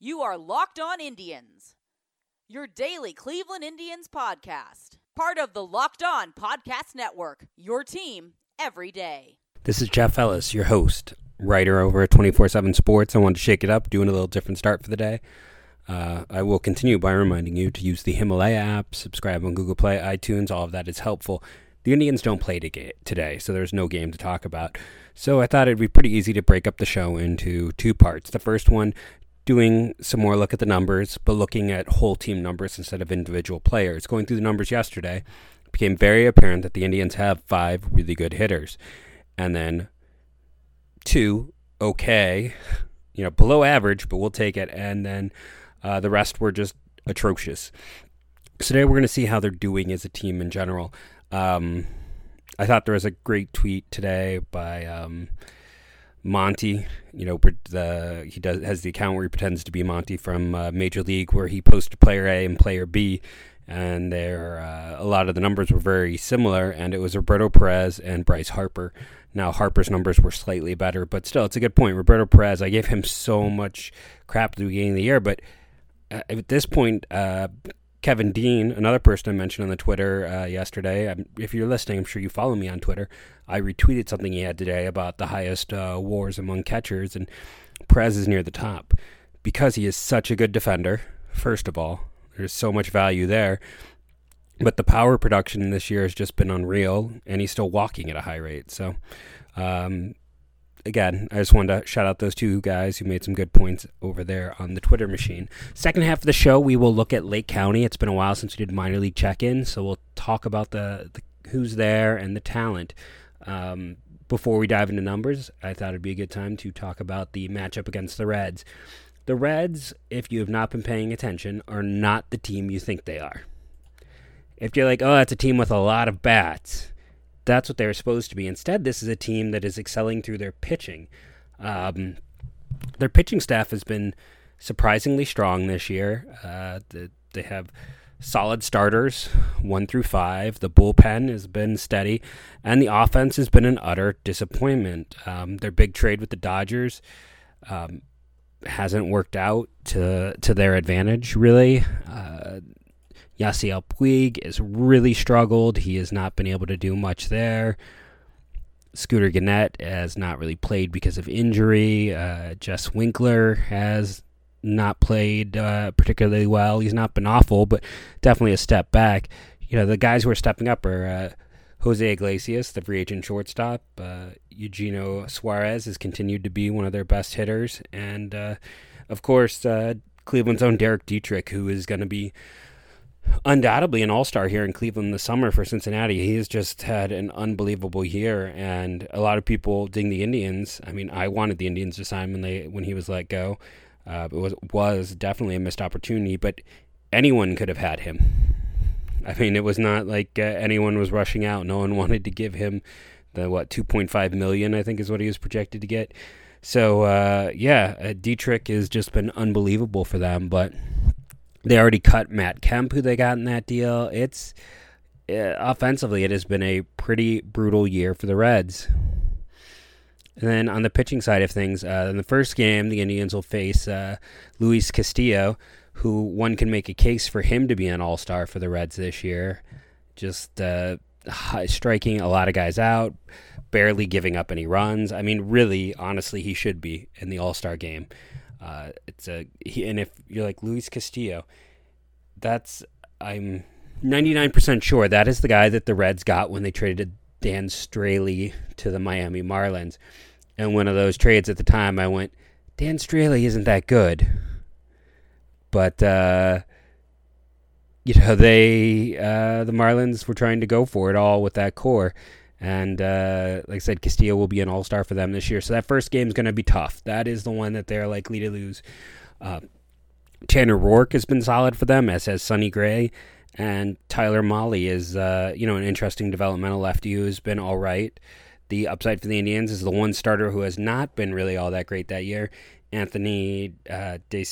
You are Locked On Indians, your daily Cleveland Indians podcast. Part of the Locked On Podcast Network, your team every day. This is Jeff Ellis, your host, writer over at 24 7 Sports. I wanted to shake it up, doing a little different start for the day. Uh, I will continue by reminding you to use the Himalaya app, subscribe on Google Play, iTunes, all of that is helpful. The Indians don't play today, so there's no game to talk about. So I thought it'd be pretty easy to break up the show into two parts. The first one, doing some more look at the numbers, but looking at whole team numbers instead of individual players. Going through the numbers yesterday, it became very apparent that the Indians have five really good hitters. And then two, okay, you know, below average, but we'll take it. And then uh, the rest were just atrocious. So today we're going to see how they're doing as a team in general. Um, I thought there was a great tweet today by um, Monty. You know, the he does has the account where he pretends to be Monty from uh, Major League, where he posted player A and player B, and there uh, a lot of the numbers were very similar, and it was Roberto Perez and Bryce Harper. Now Harper's numbers were slightly better, but still, it's a good point. Roberto Perez, I gave him so much crap at the beginning of the year, but uh, at this point, uh, Kevin Dean, another person I mentioned on the Twitter uh, yesterday. I'm, if you're listening, I'm sure you follow me on Twitter. I retweeted something he had today about the highest uh, WARs among catchers, and Perez is near the top because he is such a good defender. First of all, there's so much value there, but the power production this year has just been unreal, and he's still walking at a high rate. So, um, again, I just wanted to shout out those two guys who made some good points over there on the Twitter machine. Second half of the show, we will look at Lake County. It's been a while since we did minor league check in, so we'll talk about the, the who's there and the talent. Um, before we dive into numbers, I thought it'd be a good time to talk about the matchup against the Reds. The Reds, if you have not been paying attention, are not the team you think they are. If you're like, oh, that's a team with a lot of bats, that's what they were supposed to be. Instead, this is a team that is excelling through their pitching. Um, their pitching staff has been surprisingly strong this year. Uh, the, they have solid starters, one through five. The bullpen has been steady, and the offense has been an utter disappointment. Um, their big trade with the Dodgers um, hasn't worked out to to their advantage, really. Uh, Yasiel Puig has really struggled. He has not been able to do much there. Scooter Gennett has not really played because of injury. Uh, Jesse Winker has not played uh, particularly well. He's not been awful, but definitely a step back. You know, the guys who are stepping up are uh, Jose Iglesias, the free agent shortstop. Uh, Eugenio Suarez has continued to be one of their best hitters. And, uh, of course, uh, Cleveland's own Derek Dietrich, who is going to be undoubtedly an all-star here in Cleveland this summer for Cincinnati. He has just had an unbelievable year, and a lot of people ding the Indians. I mean, I wanted the Indians to sign when they when he was let go. Uh, it was was definitely a missed opportunity, but anyone could have had him. I mean, it was not like uh, anyone was rushing out. No one wanted to give him the what 2.5 million, I think, is what he was projected to get. So uh, yeah, uh, Dietrich has just been unbelievable for them, but they already cut Matt Kemp, who they got in that deal. It's uh, offensively, it has been a pretty brutal year for the Reds. And then on the pitching side of things, uh, in the first game, the Indians will face uh, Luis Castillo, who one can make a case for him to be an all star for the Reds this year. Just uh, striking a lot of guys out, barely giving up any runs. I mean, really, honestly, he should be in the all star game. Uh, it's a he, and if you're like Luis Castillo, that's I'm 99% sure that is the guy that the Reds got when they traded Dan Straily to the Miami Marlins. And one of those trades at the time, I went, Dan Straily isn't that good, but uh, you know they uh, the Marlins were trying to go for it all with that core. And uh, like I said, Castillo will be an all star for them this year. So that first game is going to be tough. That is the one that they're likely to lose. Uh, Tanner Roark has been solid for them, as has Sonny Gray. And Tyler Mahle is, uh, you know, an interesting developmental lefty who has been all right. The upside for the Indians is the one starter who has not been really all that great that year. Anthony uh, De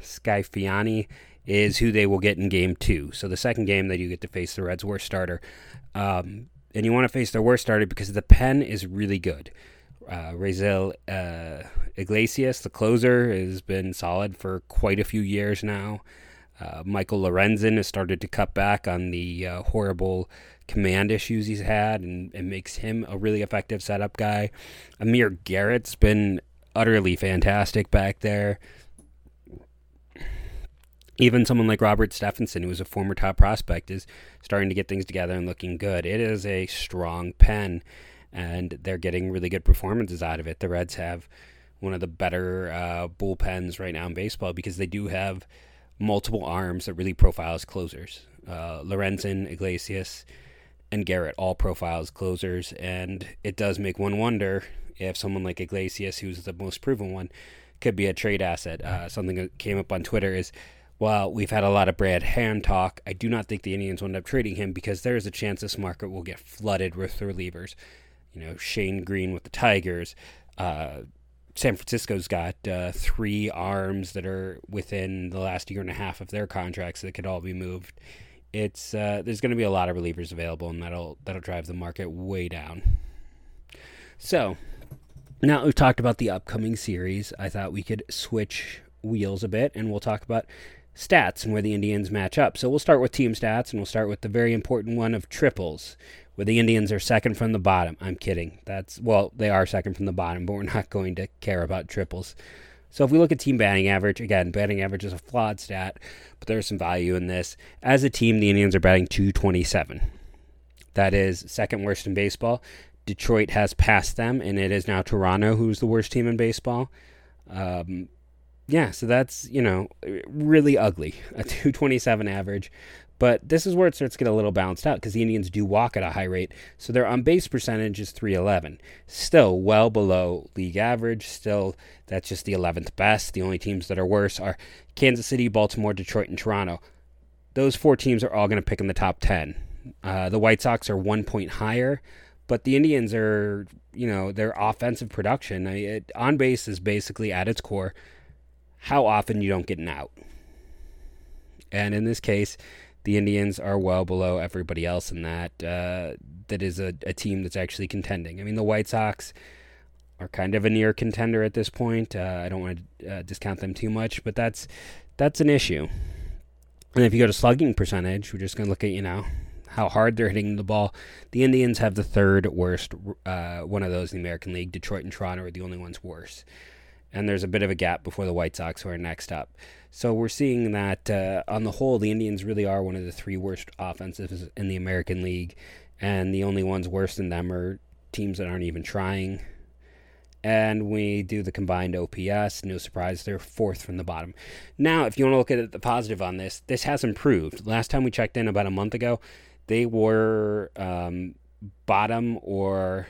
Sciaffini is who they will get in game two. So the second game that you get to face the Reds' worst starter. Um, and you want to face their worst starter because the pen is really good. Uh, Raisel uh, Iglesias, the closer, has been solid for quite a few years now. Uh, Michael Lorenzen has started to cut back on the uh, horrible command issues he's had and, and makes him a really effective setup guy. Amir Garrett's been utterly fantastic back there. Even someone like Robert Stephenson, who was a former top prospect, is starting to get things together and looking good. It is a strong pen, and they're getting really good performances out of it. The Reds have one of the better uh, bullpens right now in baseball because they do have multiple arms that really profile as closers. Uh, Lorenzen, Iglesias, and Garrett all profile as closers, and it does make one wonder if someone like Iglesias, who's the most proven one, could be a trade asset. Uh, something that came up on Twitter is while we've had a lot of Brad Hand talk, I do not think the Indians will end up trading him because there is a chance this market will get flooded with relievers. You know, Shane Greene with the Tigers. Uh, San Francisco's got uh, three arms that are within the last year and a half of their contracts that could all be moved. It's uh, there's going to be a lot of relievers available, and that'll that'll drive the market way down. So now we've talked about the upcoming series, I thought we could switch wheels a bit, and we'll talk about stats and where the Indians match up. So we'll start with team stats, and we'll start with the very important one of triples, where the Indians are second from the bottom. I'm kidding. That's well, they are second from the bottom, but we're not going to care about triples. So if we look at team batting average, again, batting average is a flawed stat, but there's some value in this. As a team, the Indians are batting 227. That is second worst in baseball. Detroit has passed them, and it is now Toronto who's the worst team in baseball. Um, yeah, so that's, you know, really ugly. A 227 average. But this is where it starts to get a little balanced out because the Indians do walk at a high rate. So their on base percentage is 311. Still well below league average. Still, that's just the 11th best. The only teams that are worse are Kansas City, Baltimore, Detroit, and Toronto. Those four teams are all going to pick in the top 10. Uh, the White Sox are one point higher, but the Indians are, you know, their offensive production I it, on base is basically at its core how often you don't get an out. And in this case, the Indians are well below everybody else in that. Uh, that is a, a, team that's actually contending. I mean, the White Sox are kind of a near contender at this point. Uh, I don't want to uh, discount them too much, but that's that's an issue. And if you go to slugging percentage, we're just going to look at you know how hard they're hitting the ball. The Indians have the third worst uh, one of those in the American League. Detroit and Toronto are the only ones worse and there's a bit of a gap before the White Sox, who are next up. So we're seeing that uh, on the whole, the Indians really are one of the three worst offenses in the American League, and the only ones worse than them are teams that aren't even trying. And we do the combined OPS. No surprise, they're fourth from the bottom. Now, if you want to look at the positive on this, this has improved. Last time we checked in about a month ago, they were um, bottom or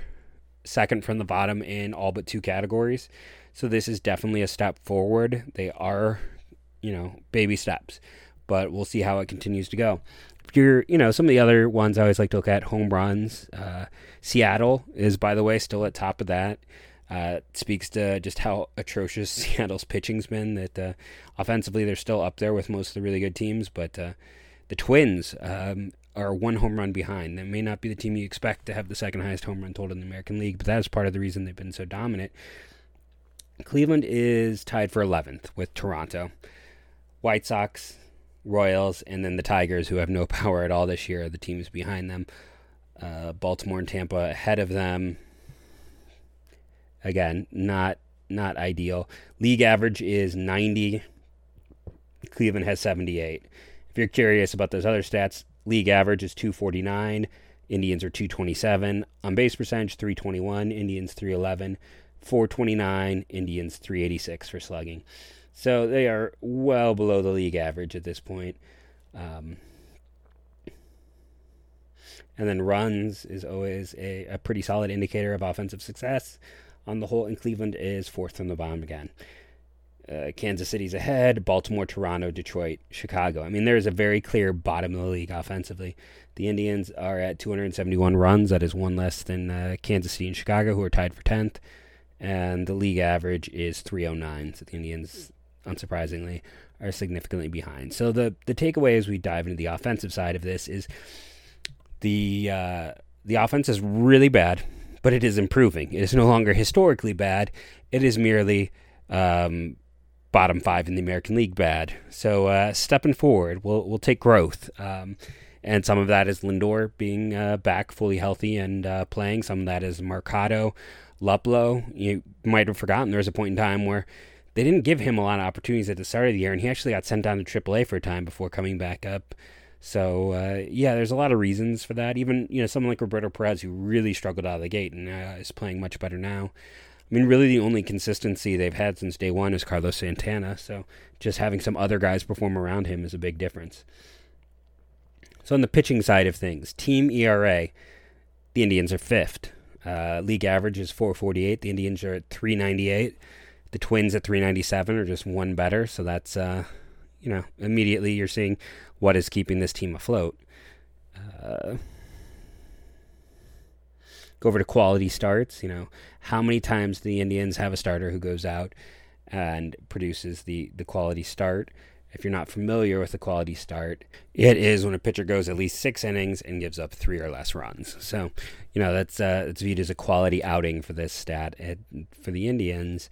second from the bottom in all but two categories. So this is definitely a step forward. They are, you know, baby steps, but we'll see how it continues to go. If you're, you know, some of the other ones I always like to look at home runs. Uh, Seattle is, by the way, still at top of that. Uh, speaks to just how atrocious Seattle's pitching's been. That uh, offensively they're still up there with most of the really good teams, but uh, the Twins um, are one home run behind. They may not be the team you expect to have the second highest home run total in the American League, but that is part of the reason they've been so dominant. Cleveland is tied for 11th with Toronto. White Sox, Royals, and then the Tigers, who have no power at all this year, the teams behind them. Uh, Baltimore and Tampa ahead of them. Again, not not ideal. League average is 90. Cleveland has 78. If you're curious about those other stats, league average is 249. Indians are 227. On base percentage, 321. Indians 311. 429, Indians 386 for slugging. So they are well below the league average at this point. Um, and then runs is always a, a pretty solid indicator of offensive success. On the whole, and Cleveland is fourth from the bottom again. Uh, Kansas City's ahead, Baltimore, Toronto, Detroit, Chicago. I mean, there's a very clear bottom of the league offensively. The Indians are at 271 runs. That is one less than uh, Kansas City and Chicago, who are tied for 10th and the league average is 309. So the Indians, unsurprisingly, are significantly behind. So the the takeaway as we dive into the offensive side of this is the uh, the offense is really bad. but it is improving. It is no longer historically bad. It is merely um, bottom five in the American League bad. So uh, stepping forward, we'll we'll take growth. Um, and some of that is Lindor being uh, back fully healthy and uh, playing. Some of that is Mercado, Luplow. You might have forgotten there was a point in time where they didn't give him a lot of opportunities at the start of the year, and he actually got sent down to AAA for a time before coming back up. So uh, yeah, there's a lot of reasons for that. Even you know someone like Roberto Perez who really struggled out of the gate and uh, is playing much better now. I mean, really, the only consistency they've had since day one is Carlos Santana. So just having some other guys perform around him is a big difference. So on the pitching side of things, team ERA, the Indians are fifth. Uh, league average is 448. The Indians are at 398. The Twins at 397 are just one better. So that's, uh, you know, immediately you're seeing what is keeping this team afloat. Uh, go over to quality starts. You know, how many times the Indians have a starter who goes out and produces the, the quality start? If you're not familiar with the quality start, it is when a pitcher goes at least six innings and gives up three or less runs. So, you know, that's uh, it's viewed as a quality outing for this stat. It, for the Indians,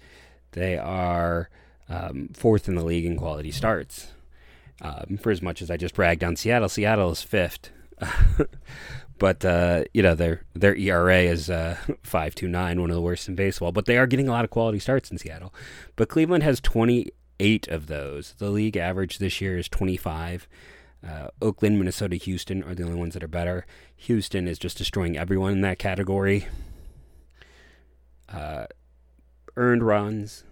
they are um, fourth in the league in quality starts. Um, for as much as I just bragged on Seattle, Seattle is fifth. but uh, you know their their ERA is uh, five two nine, one of the worst in baseball. But they are getting a lot of quality starts in Seattle. But Cleveland has twenty eight of those. The league average this year is twenty five. Uh, Oakland, Minnesota, Houston are the only ones that are better. Houston is just destroying everyone in that category. Uh, earned runs,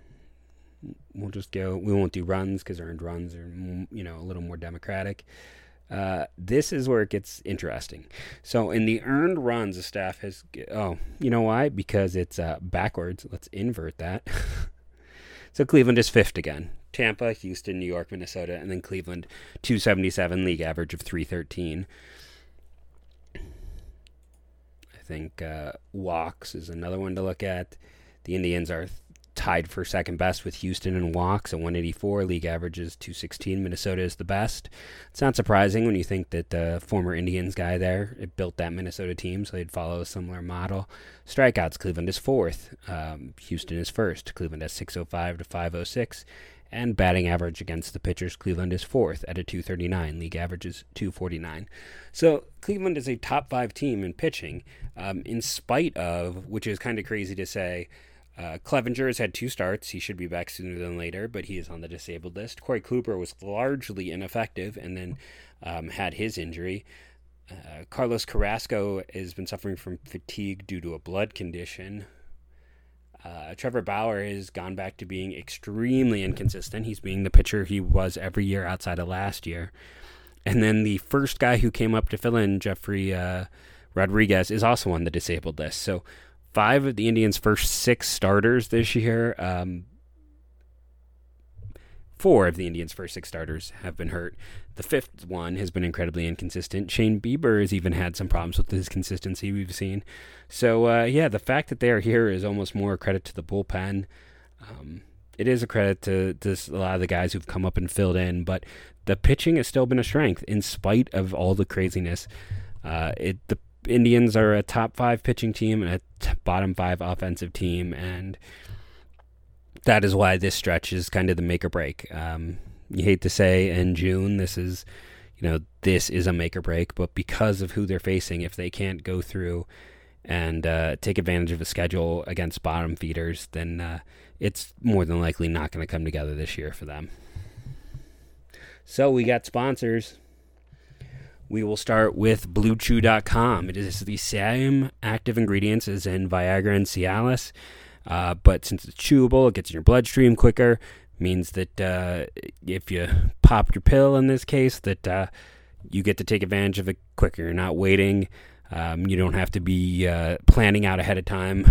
we'll just go. We won't do runs because earned runs are you know a little more democratic. Uh, this is where it gets interesting. So in the earned runs, the staff has oh you know why because it's uh, backwards. Let's invert that. so Cleveland is fifth again. Tampa, Houston, New York, Minnesota, and then Cleveland, 277 league average of 313. I think uh, walks is another one to look at. The Indians are tied for second best with Houston and walks at 184. League averages 216. Minnesota is the best. It's not surprising when you think that the former Indians guy there built that Minnesota team, so they'd follow a similar model. Strikeouts, Cleveland is fourth. Um, Houston is first. Cleveland has 605 to 506. And batting average against the pitchers, Cleveland is fourth at a 239. League average is 249. So Cleveland is a top five team in pitching, um, in spite of, which is kind of crazy to say, uh, Clevinger has had two starts. He should be back sooner than later, but he is on the disabled list. Corey Kluber was largely ineffective and then um, had his injury. Uh, Carlos Carrasco has been suffering from fatigue due to a blood condition. Uh, Trevor Bauer has gone back to being extremely inconsistent. He's being the pitcher he was every year outside of last year. And then the first guy who came up to fill in, Jefry uh, Rodriguez, is also on the disabled list. So five of the Indians' first six starters this year. Um, four of the Indians' first six starters have been hurt. The fifth one has been incredibly inconsistent. Shane Bieber has even had some problems with his consistency we've seen. So, uh, yeah, the fact that they are here is almost more a credit to the bullpen. Um, it is a credit to, to a lot of the guys who've come up and filled in, but the pitching has still been a strength in spite of all the craziness. Uh, it the Indians are a top five pitching team and a t- bottom five offensive team, and that is why this stretch is kind of the make or break. Um, you hate to say in June this is, you know, this is a make or break, but because of who they're facing, if they can't go through and uh, take advantage of a schedule against bottom feeders, then uh, it's more than likely not going to come together this year for them. So we got sponsors. We will start with BlueChew.com. It is the same active ingredients as in Viagra and Cialis, uh, but since it's chewable, it gets in your bloodstream quicker. Means that uh, if you pop your pill in this case, that uh, you get to take advantage of it quicker. You're not waiting. Um, you don't have to be uh, planning out ahead of time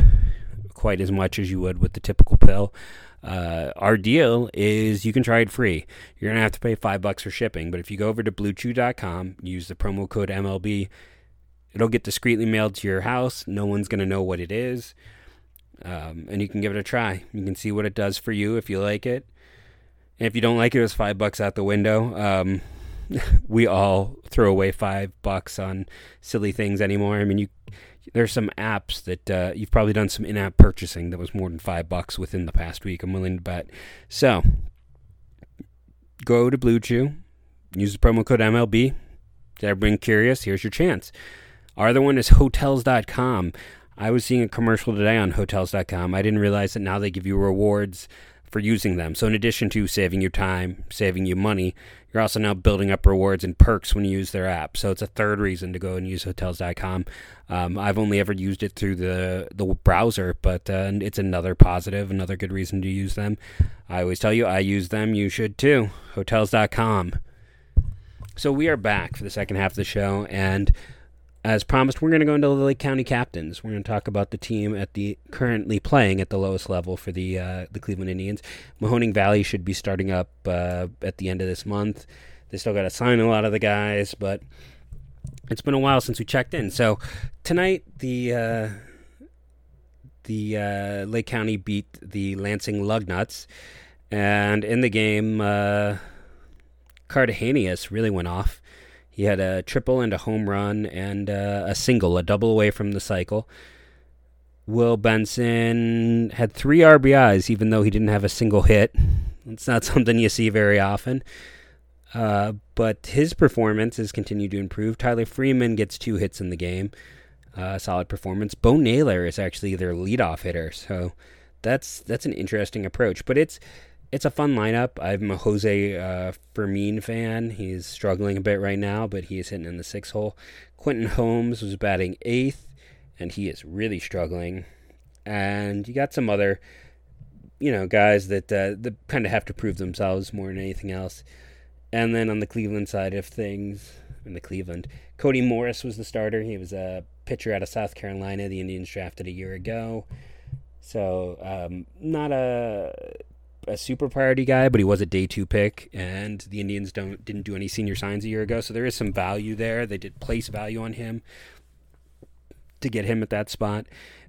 quite as much as you would with the typical pill. Uh, our deal is you can try it free. You're gonna have to pay five bucks for shipping, but if you go over to BlueChew.com, use the promo code MLB, it'll get discreetly mailed to your house. No one's gonna know what it is, um, and you can give it a try. You can see what it does for you if you like it. And if you don't like it, it's five bucks out the window. Um, we all throw away five bucks on silly things anymore. I mean, you there's some apps that uh, you've probably done some in-app purchasing that was more than five bucks within the past week. I'm willing to bet. So go to Blue Chew, use the promo code MLB. Everyone curious? Here's your chance. Our other one is Hotels.com. I was seeing a commercial today on Hotels.com. I didn't realize that now they give you rewards for using them. So, in addition to saving you time, saving you money, you're also now building up rewards and perks when you use their app. So, it's a third reason to go and use Hotels.com. Um, I've only ever used it through the the browser, but uh, it's another positive, another good reason to use them. I always tell you, I use them. You should too. Hotels.com. So we are back for the second half of the show, and as promised, we're going to go into the Lake County Captains. We're going to talk about the team at the currently playing at the lowest level for the uh, the Cleveland Indians. Mahoning Valley should be starting up uh, at the end of this month. They still got to sign a lot of the guys, but it's been a while since we checked in. So tonight, the uh, the uh, Lake County beat the Lansing Lugnuts, and in the game, uh, Cartagenius really went off. He had a triple and a home run and uh, a single, a double away from the cycle. Will Benson had three RBIs, even though he didn't have a single hit. It's not something you see very often. Uh, but his performance has continued to improve. Tyler Freeman gets two hits in the game. Uh, solid performance. Bo Naylor is actually their leadoff hitter, so that's that's an interesting approach. But it's it's a fun lineup. I'm a Jose uh, Fermin fan. He's struggling a bit right now, but he is hitting in the six hole. Quentin Holmes was batting eighth, and he is really struggling. And you got some other, you know, guys that uh, that kind of have to prove themselves more than anything else. And then on the Cleveland side of things, in the Cleveland, Cody Morris was the starter. He was a pitcher out of South Carolina. The Indians drafted a year ago. So um, not a a super priority guy, but he was a day two pick, and the Indians don't didn't do any senior signs a year ago, so there is some value there. They did place value on him to get him at that spot.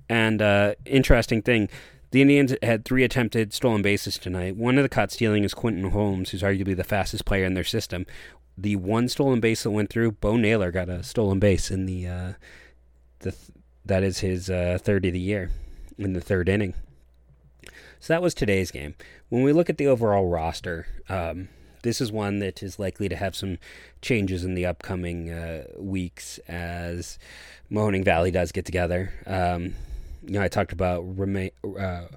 And uh, interesting thing, the Indians had three attempted stolen bases tonight. One of the caught stealing is Quentin Holmes, who's arguably the fastest player in their system. The one stolen base that went through, Bo Naylor got a stolen base in the uh, the th- that is his uh, third of the year in the third inning. So that was today's game. When we look at the overall roster, um, this is one that is likely to have some changes in the upcoming uh, weeks as Mahoning Valley does get together. Um, you know, I talked about Rema- uh,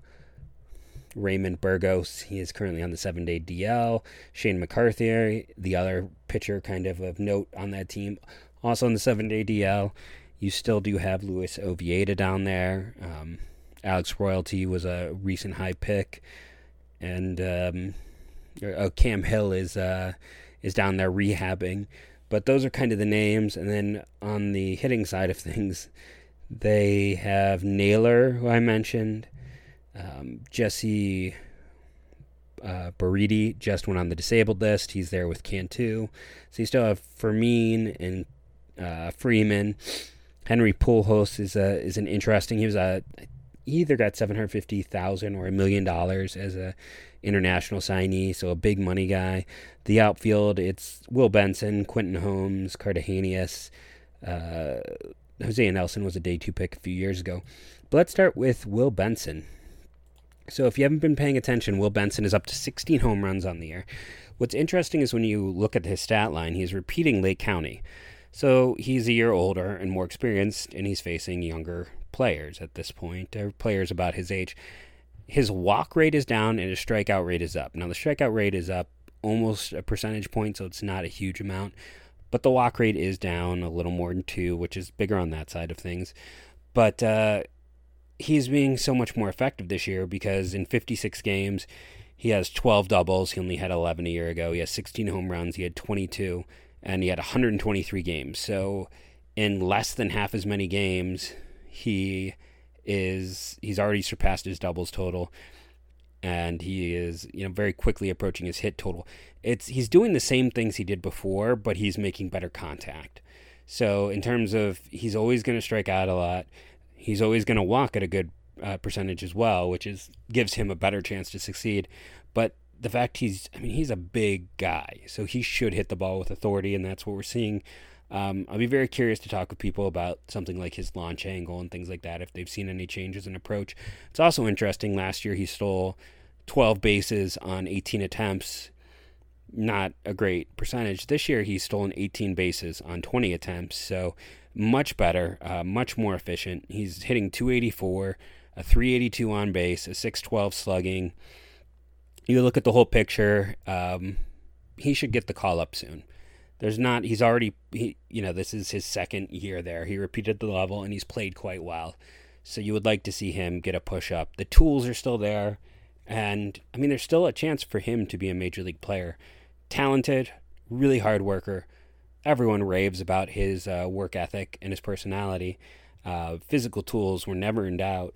Raymond Burgos. He is currently on the seven day DL. Shane McCarthy, the other pitcher kind of of note on that team, also on the seven day DL. You still do have Luis Oviedo down there. Um, Alex Royalty was a recent high pick, and um, uh, Cam Hill is uh, is down there rehabbing. But those are kind of the names, and then on the hitting side of things, they have Naylor, who I mentioned, um, Jesse uh, Berardi just went on the disabled list. He's there with Cantu. So you still have Fermin and uh, Freeman. Henry Pujols is a is an interesting. He was a either got seven hundred fifty thousand or a million dollars as a international signee, so a big money guy. The outfield, it's Will Benson, Quentin Holmes, Cartagenius. Uh, Jose Nelson was a day two pick a few years ago. But let's start with Will Benson. So if you haven't been paying attention, Will Benson is up to 16 home runs on the year. What's interesting is when you look at his stat line, he's repeating Lake County. So he's a year older and more experienced, and he's facing younger players at this point, or players about his age. His walk rate is down and his strikeout rate is up. Now, the strikeout rate is up almost a percentage point, so it's not a huge amount, but the walk rate is down a little more than two, which is bigger on that side of things. But uh, he's being so much more effective this year because in 56 games, he has 12 doubles. He only had 11 a year ago. He has 16 home runs. He had 22, and he had 123 games. So, in less than half as many games, he is he's already surpassed his doubles total. And he is you know very quickly approaching his hit total. It's he's doing the same things he did before but he's making better contact. So in terms of he's always going to strike out a lot. He's always going to walk at a good uh, percentage as well which is gives him a better chance to succeed. But the fact he's i mean he's a big guy so he should hit the ball with authority and that's what we're seeing Um, I'll be very curious to talk with people about something like his launch angle and things like that if they've seen any changes in approach. It's also interesting. Last year he stole 12 bases on 18 attempts. Not a great percentage. This year he's stolen 18 bases on 20 attempts. So much better, uh, much more efficient. He's hitting 284, a 382 on base, a 612 slugging. You look at the whole picture. Um, he should get the call up soon. There's not. He's already. He, you know, this is his second year there. He repeated the level and he's played quite well. So you would like to see him get a push up. The tools are still there, and I mean, there's still a chance for him to be a major league player. Talented, really hard worker. Everyone raves about his uh, work ethic and his personality. Uh, physical tools were never in doubt.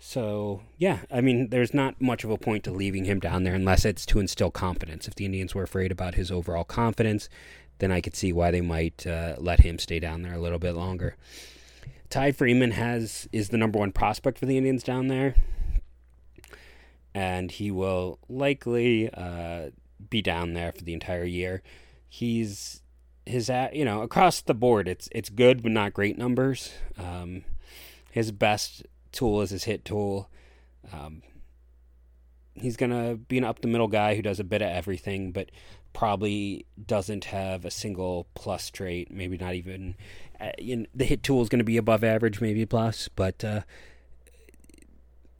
So, yeah, I mean, there's not much of a point to leaving him down there unless it's to instill confidence. If the Indians were afraid about his overall confidence, then I could see why they might uh, let him stay down there a little bit longer. Ty Freeman has is the number one prospect for the Indians down there, and he will likely uh, be down there for the entire year. He's his you know across the board it's it's good but not great numbers. Um, his best tool is his hit tool. Um, he's gonna be an up the middle guy who does a bit of everything, but probably doesn't have a single plus trait. Maybe not even. Uh, you know, the hit tool is going to be above average, maybe plus, but uh,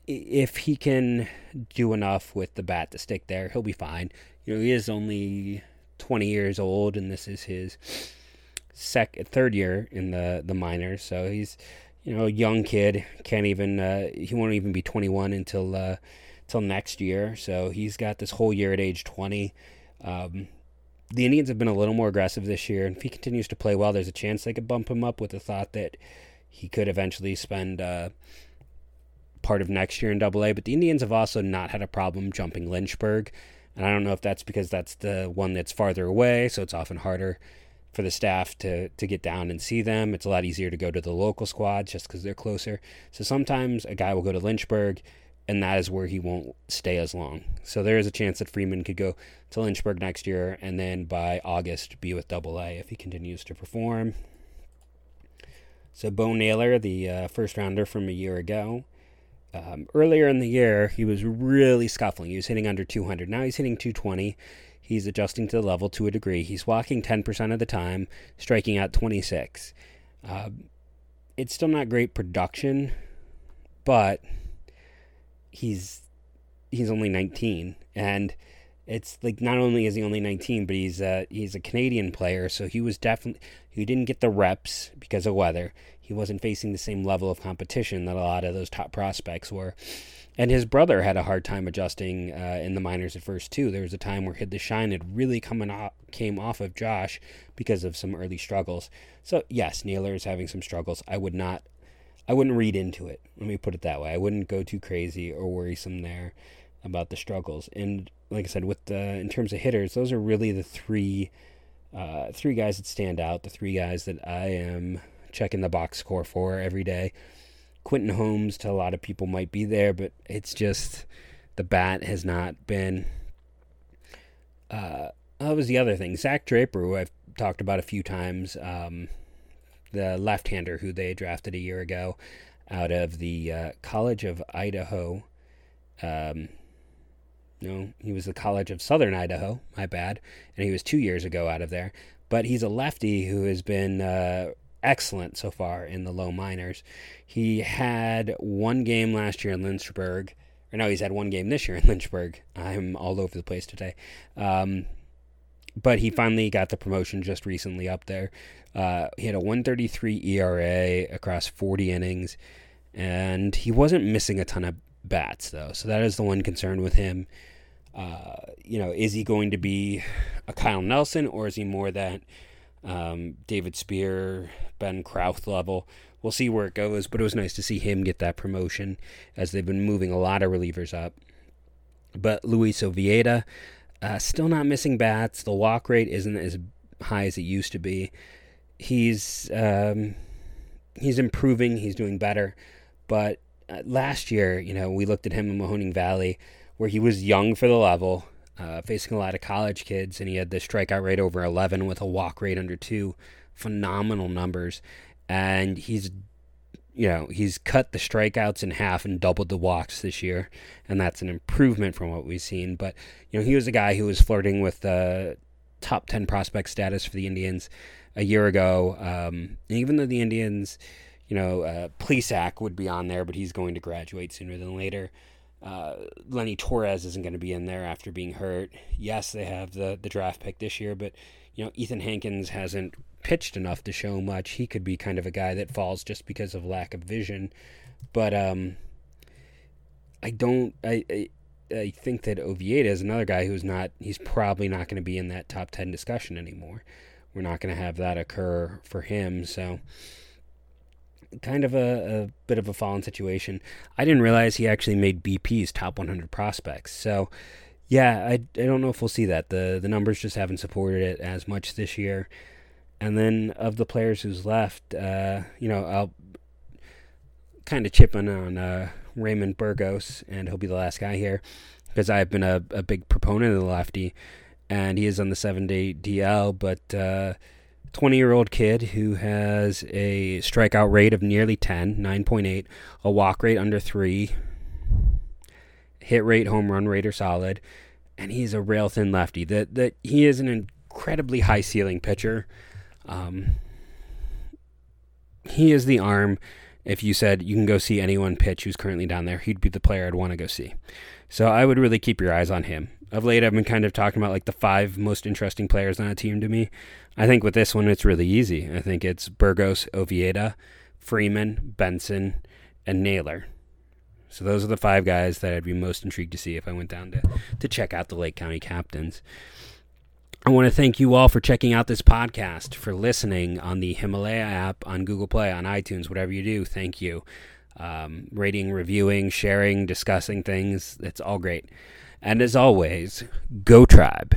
if he can do enough with the bat to stick there, he'll be fine. You know, he is only 20 years old, and this is his sec third year in the the minors, so he's you know a young kid. Can't even uh, he won't even be 21 until until next year. So he's got this whole year at age 20. Um, the Indians have been a little more aggressive this year, and if he continues to play well, there's a chance they could bump him up with the thought that he could eventually spend uh, part of next year in Double A. But the Indians have also not had a problem jumping Lynchburg, and I don't know if that's because that's the one that's farther away, so it's often harder for the staff to to get down and see them. It's a lot easier to go to the local squads just because they're closer. So sometimes a guy will go to Lynchburg and that is where he won't stay as long. So there is a chance that Freeman could go to Lynchburg next year and then by August be with Double A if he continues to perform. So Bo Naylor, the uh, first rounder from a year ago, um, earlier in the year he was really scuffling. He was hitting under 200. Now he's hitting 220. He's adjusting to the level to a degree. He's walking 10% of the time, striking out 26. Uh, it's still not great production, but he's he's only 19 and it's like not only is he only 19 but he's uh he's a Canadian player so he was definitely he didn't get the reps because of weather. He wasn't facing the same level of competition that a lot of those top prospects were. And his brother had a hard time adjusting uh, in the minors at first too. There was a time where hid the shine had really coming off came off of Josh because of some early struggles. So yes Naylor is having some struggles. I would not I wouldn't read into it. Let me put it that way. I wouldn't go too crazy or worrisome there about the struggles. And like I said, with the in terms of hitters, those are really the three uh, three guys that stand out. The three guys that I am checking the box score for every day. Quentin Holmes to a lot of people might be there, but it's just the bat has not been. Uh, that was the other thing. Zach Draper, who I've talked about a few times. Um, the left-hander who they drafted a year ago out of the uh, College of Idaho. Um, no, he was the College of Southern Idaho. My bad. And he was two years ago out of there. But he's a lefty who has been uh, excellent so far in the low minors. He had one game last year in Lynchburg. Or no, he's had one game this year in Lynchburg. I'm all over the place today. Um, but he finally got the promotion just recently up there. Uh, he had a 133 ERA across 40 innings, and he wasn't missing a ton of bats, though. So that is the one concern with him. Uh, you know, is he going to be a Kyle Nelson, or is he more that um, David Speer, Ben Krauth level? We'll see where it goes, but it was nice to see him get that promotion as they've been moving a lot of relievers up. But Luis Oviedo, uh, still not missing bats. The walk rate isn't as high as it used to be. He's um, he's improving. He's doing better. But uh, last year, you know, we looked at him in Mahoning Valley, where he was young for the level, uh, facing a lot of college kids, and he had the strikeout rate over 11 with a walk rate under two phenomenal numbers, and he's you know, he's cut the strikeouts in half and doubled the walks this year, and that's an improvement from what we've seen. But, you know, he was a guy who was flirting with the top 10 prospect status for the Indians a year ago. Um, even though the Indians, you know, uh, Plesac would be on there, but he's going to graduate sooner than later. Uh, Lenny Torres isn't going to be in there after being hurt. Yes, they have the, the draft pick this year, but, you know, Ethan Hankins hasn't pitched enough to show much. He could be kind of a guy that falls just because of lack of vision. But um, I don't. I, I I think that Oviedo is another guy who's not. He's probably not going to be in that top ten discussion anymore. We're not going to have that occur for him. So kind of a, a, bit of a fallen situation. I didn't realize he actually made BP's top 100 prospects. So, yeah, I, I don't know if we'll see that. The the numbers just haven't supported it as much this year. And then of the players who's left, uh, you know, I'll kind of chip in on uh, Raymond Burgos, and he'll be the last guy here because I've been a, a big proponent of the lefty, and he is on the seven day DL, but. 20 uh, year old kid who has a strikeout rate of nearly 10, 9.8, a walk rate under 3, hit rate, home run rate are solid, and he's a rail thin lefty. That that he is an incredibly high ceiling pitcher. Um, he is the arm. If you said you can go see anyone pitch who's currently down there, he'd be the player I'd want to go see. So I would really keep your eyes on him. Of late, I've been kind of talking about like the five most interesting players on a team to me. I think with this one, it's really easy. I think it's Burgos, Oviedo, Freeman, Benson, and Naylor. So those are the five guys that I'd be most intrigued to see if I went down to, to check out the Lake County Captains. I want to thank you all for checking out this podcast, for listening on the Himalaya app, on Google Play, on iTunes, whatever you do. Thank you. Um, rating, reviewing, sharing, discussing things. It's all great. And as always, go tribe.